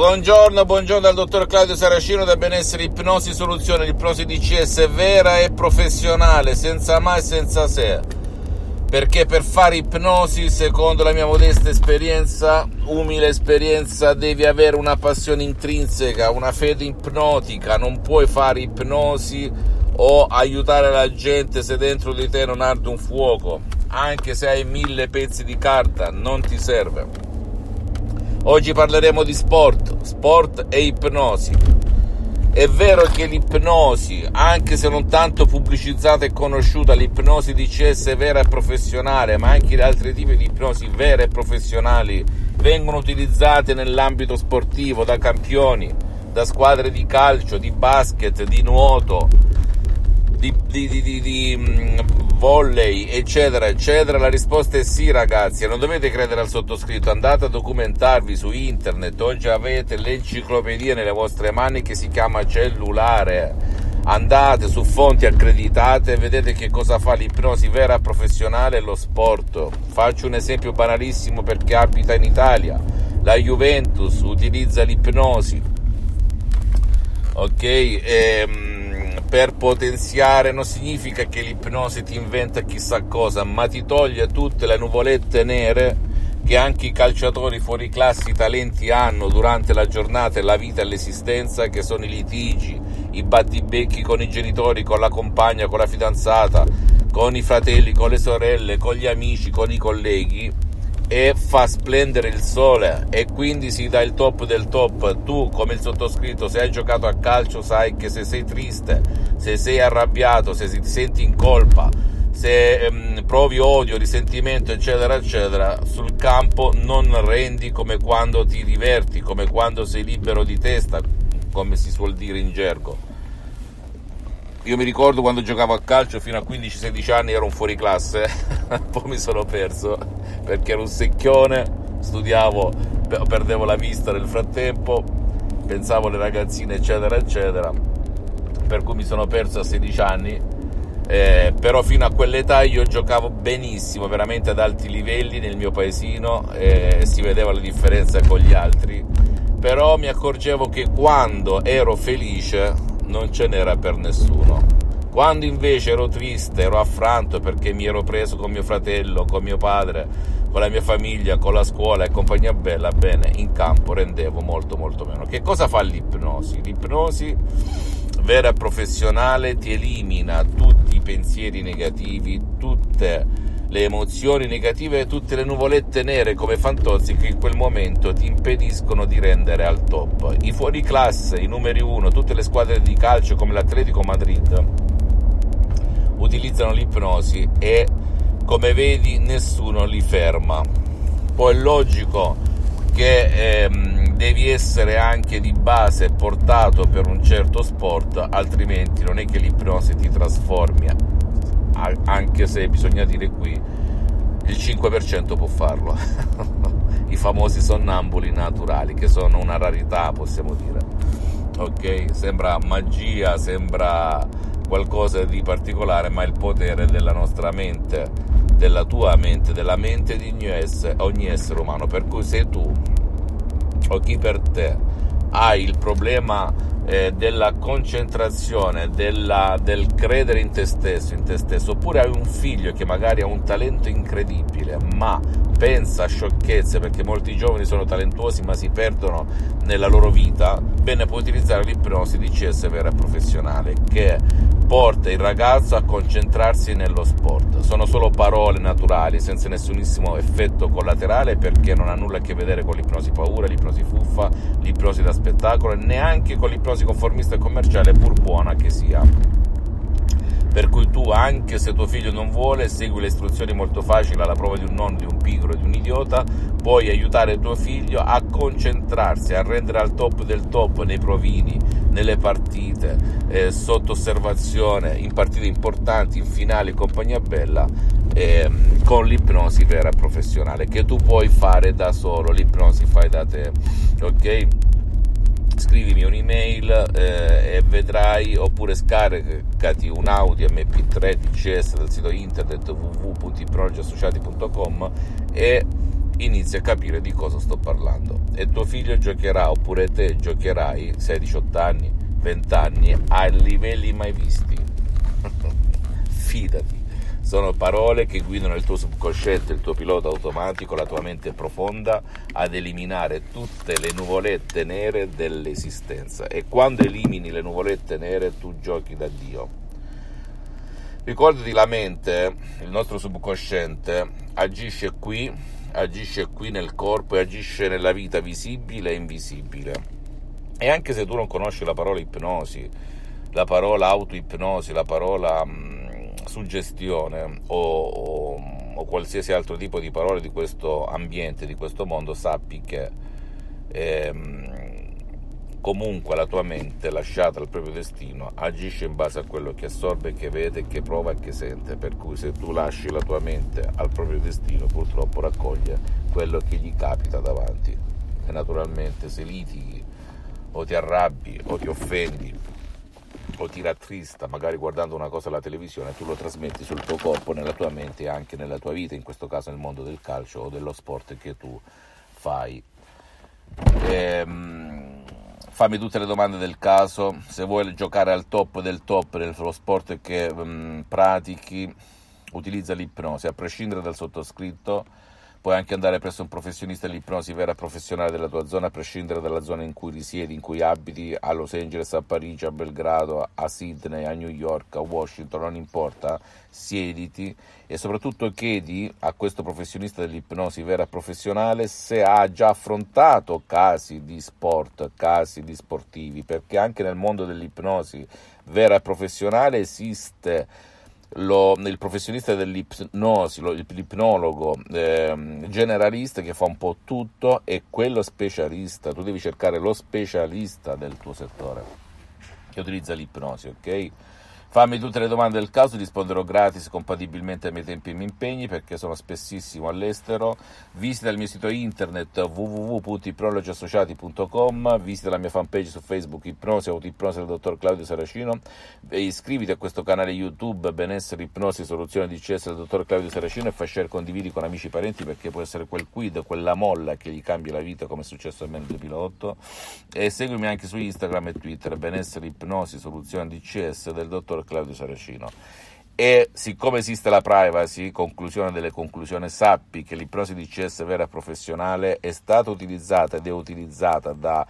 Buongiorno, buongiorno dal dottor Claudio Saracino da Benessere Ipnosi Soluzione, l'ipnosi DCS vera e professionale, senza mai e senza se. Perché per fare ipnosi, secondo la mia modesta esperienza, umile esperienza, devi avere una passione intrinseca, una fede ipnotica, non puoi fare ipnosi o aiutare la gente se dentro di te non arde un fuoco, anche se hai mille pezzi di carta, non ti serve. Oggi parleremo di sport, sport e ipnosi. È vero che l'ipnosi, anche se non tanto pubblicizzata e conosciuta, l'ipnosi DCS vera e professionale, ma anche gli altri tipi di ipnosi vere e professionali vengono utilizzate nell'ambito sportivo da campioni, da squadre di calcio, di basket, di nuoto, di, di, di, di mm, volley, eccetera, eccetera? La risposta è sì, ragazzi. Non dovete credere al sottoscritto, andate a documentarvi su internet. Oggi avete l'enciclopedia nelle vostre mani che si chiama cellulare. Andate su fonti accreditate e vedete che cosa fa l'ipnosi vera professionale e lo sport. Faccio un esempio banalissimo perché abita in Italia. La Juventus utilizza l'ipnosi. Ok? Ehm per potenziare non significa che l'ipnosi ti inventa chissà cosa, ma ti toglie tutte le nuvolette nere che anche i calciatori fuori classe, i talenti hanno durante la giornata e la vita e l'esistenza, che sono i litigi, i battibecchi con i genitori, con la compagna, con la fidanzata, con i fratelli, con le sorelle, con gli amici, con i colleghi e fa splendere il sole e quindi si dà il top del top. Tu, come il sottoscritto, se hai giocato a calcio, sai che se sei triste, se sei arrabbiato, se ti senti in colpa, se ehm, provi odio, risentimento, eccetera, eccetera, sul campo non rendi come quando ti diverti, come quando sei libero di testa, come si suol dire in gergo io mi ricordo quando giocavo a calcio fino a 15-16 anni ero un fuori classe, poi mi sono perso perché ero un secchione, studiavo, perdevo la vista nel frattempo, pensavo alle ragazzine eccetera eccetera, per cui mi sono perso a 16 anni, eh, però fino a quell'età io giocavo benissimo, veramente ad alti livelli nel mio paesino eh, si vedeva la differenza con gli altri, però mi accorgevo che quando ero felice non ce n'era per nessuno. Quando invece ero triste, ero affranto perché mi ero preso con mio fratello, con mio padre, con la mia famiglia, con la scuola e compagnia bella, bene, in campo rendevo molto molto meno. Che cosa fa l'ipnosi? L'ipnosi vera e professionale ti elimina tutti i pensieri negativi, tutte le emozioni negative e tutte le nuvolette nere come fantozzi che in quel momento ti impediscono di rendere al top. I fuori classe, i numeri uno, tutte le squadre di calcio come l'Atletico Madrid utilizzano l'ipnosi e come vedi nessuno li ferma. Poi è logico che ehm, devi essere anche di base portato per un certo sport, altrimenti non è che l'ipnosi ti trasformi anche se bisogna dire qui il 5% può farlo. I famosi sonnambuli naturali che sono una rarità possiamo dire. Ok? Sembra magia sembra qualcosa di particolare ma il potere della nostra mente della tua mente della mente di ogni essere, ogni essere umano. Per cui se tu o chi per te hai il problema eh, della concentrazione, della, del credere in te stesso, in te stesso, oppure hai un figlio che magari ha un talento incredibile, ma pensa a sciocchezze perché molti giovani sono talentuosi ma si perdono nella loro vita, bene puoi utilizzare l'ipnosi di CS vera professionale che porta il ragazzo a concentrarsi nello sport. Sono solo parole naturali, senza nessunissimo effetto collaterale, perché non ha nulla a che vedere con l'ipnosi paura, l'ipnosi fuffa, l'ipnosi da spettacolo e neanche con l'ipnosi conformista e commerciale, pur buona che sia per cui tu anche se tuo figlio non vuole segui le istruzioni molto facili alla prova di un nonno, di un pigro, di un idiota puoi aiutare tuo figlio a concentrarsi, a rendere al top del top nei provini, nelle partite, eh, sotto osservazione, in partite importanti, in finali, compagnia bella eh, con l'ipnosi vera e professionale che tu puoi fare da solo, l'ipnosi fai da te, ok? scrivimi un'email eh, e vedrai oppure scaricati un audio mp3 DCS dal sito internet www.iprogeassociati.com e inizi a capire di cosa sto parlando. E tuo figlio giocherà, oppure te giocherai 16-18 anni, 20 anni, a livelli mai visti. Fidati. Sono parole che guidano il tuo subconsciente, il tuo pilota automatico, la tua mente profonda ad eliminare tutte le nuvolette nere dell'esistenza. E quando elimini le nuvolette nere tu giochi da Dio. Ricordati la mente, il nostro subconsciente, agisce qui, agisce qui nel corpo e agisce nella vita visibile e invisibile. E anche se tu non conosci la parola ipnosi, la parola autoipnosi, la parola mh, suggestione o, o, o, qualsiasi altro tipo di parole di questo ambiente, di questo mondo, sappi che ehm, comunque la tua mente, lasciata al proprio destino, agisce in base a quello che assorbe, che vede, che prova e che sente. Per cui se tu lasci la tua mente al proprio destino, purtroppo raccoglie quello che gli capita davanti. E naturalmente se litighi o ti arrabbi o ti offendi o ti rattrista, magari guardando una cosa alla televisione, tu lo trasmetti sul tuo corpo, nella tua mente e anche nella tua vita, in questo caso nel mondo del calcio o dello sport che tu fai. Ehm, fammi tutte le domande del caso, se vuoi giocare al top del top dello sport che um, pratichi, utilizza l'ipnosi, a prescindere dal sottoscritto Puoi anche andare presso un professionista dell'ipnosi vera professionale della tua zona, a prescindere dalla zona in cui risiedi, in cui abiti, a Los Angeles, a Parigi, a Belgrado, a Sydney, a New York, a Washington, non importa, siediti e soprattutto chiedi a questo professionista dell'ipnosi vera professionale se ha già affrontato casi di sport, casi di sportivi, perché anche nel mondo dell'ipnosi vera professionale esiste lo, il professionista dell'ipnosi, lo, l'ipnologo eh, generalista che fa un po' tutto e quello specialista, tu devi cercare lo specialista del tuo settore che utilizza l'ipnosi, ok? Fammi tutte le domande del caso, risponderò gratis compatibilmente ai miei tempi e miei impegni perché sono spessissimo all'estero. Visita il mio sito internet www.ipnologiassociati.com, visita la mia fanpage su Facebook Ipnosi Autoipnosi del dottor Claudio Saracino. E iscriviti a questo canale YouTube Benessere Ipnosi Soluzione di CS del dottor Claudio Saracino e fai share condividi con amici e parenti perché può essere quel quid, quella molla che gli cambia la vita come è successo a me nel 2008 e seguimi anche su Instagram e Twitter Benessere Ipnosi Soluzione di CS del dottor Claudio Saracino. E siccome esiste la privacy, conclusione delle conclusioni, sappi che l'ipnosi DCS vera professionale è stata utilizzata ed è utilizzata da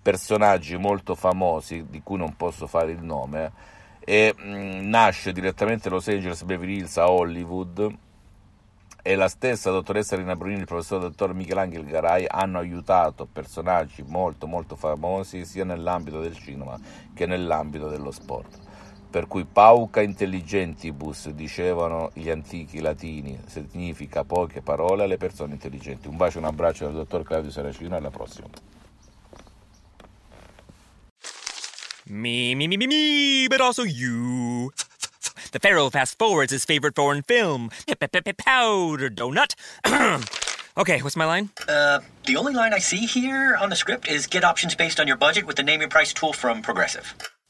personaggi molto famosi, di cui non posso fare il nome, e mh, nasce direttamente a Los Angeles, Beverly Hills, a Hollywood, e la stessa dottoressa Rina Brunini e il professor dottor Michelangelo Garai hanno aiutato personaggi molto molto famosi sia nell'ambito del cinema che nell'ambito dello sport per cui pauca intelligentibus, dicevano gli antichi latini, significa poche parole alle persone intelligenti. Un bacio e un abbraccio dal dottor Claudio Saracino, alla prossima. Me, me, me, me, me, but also you. The Pharaoh fast forwards his favorite foreign film, Powder Donut. okay, what's my line? Uh, the only line I see here on the script is get options based on your budget with the name your price tool from Progressive.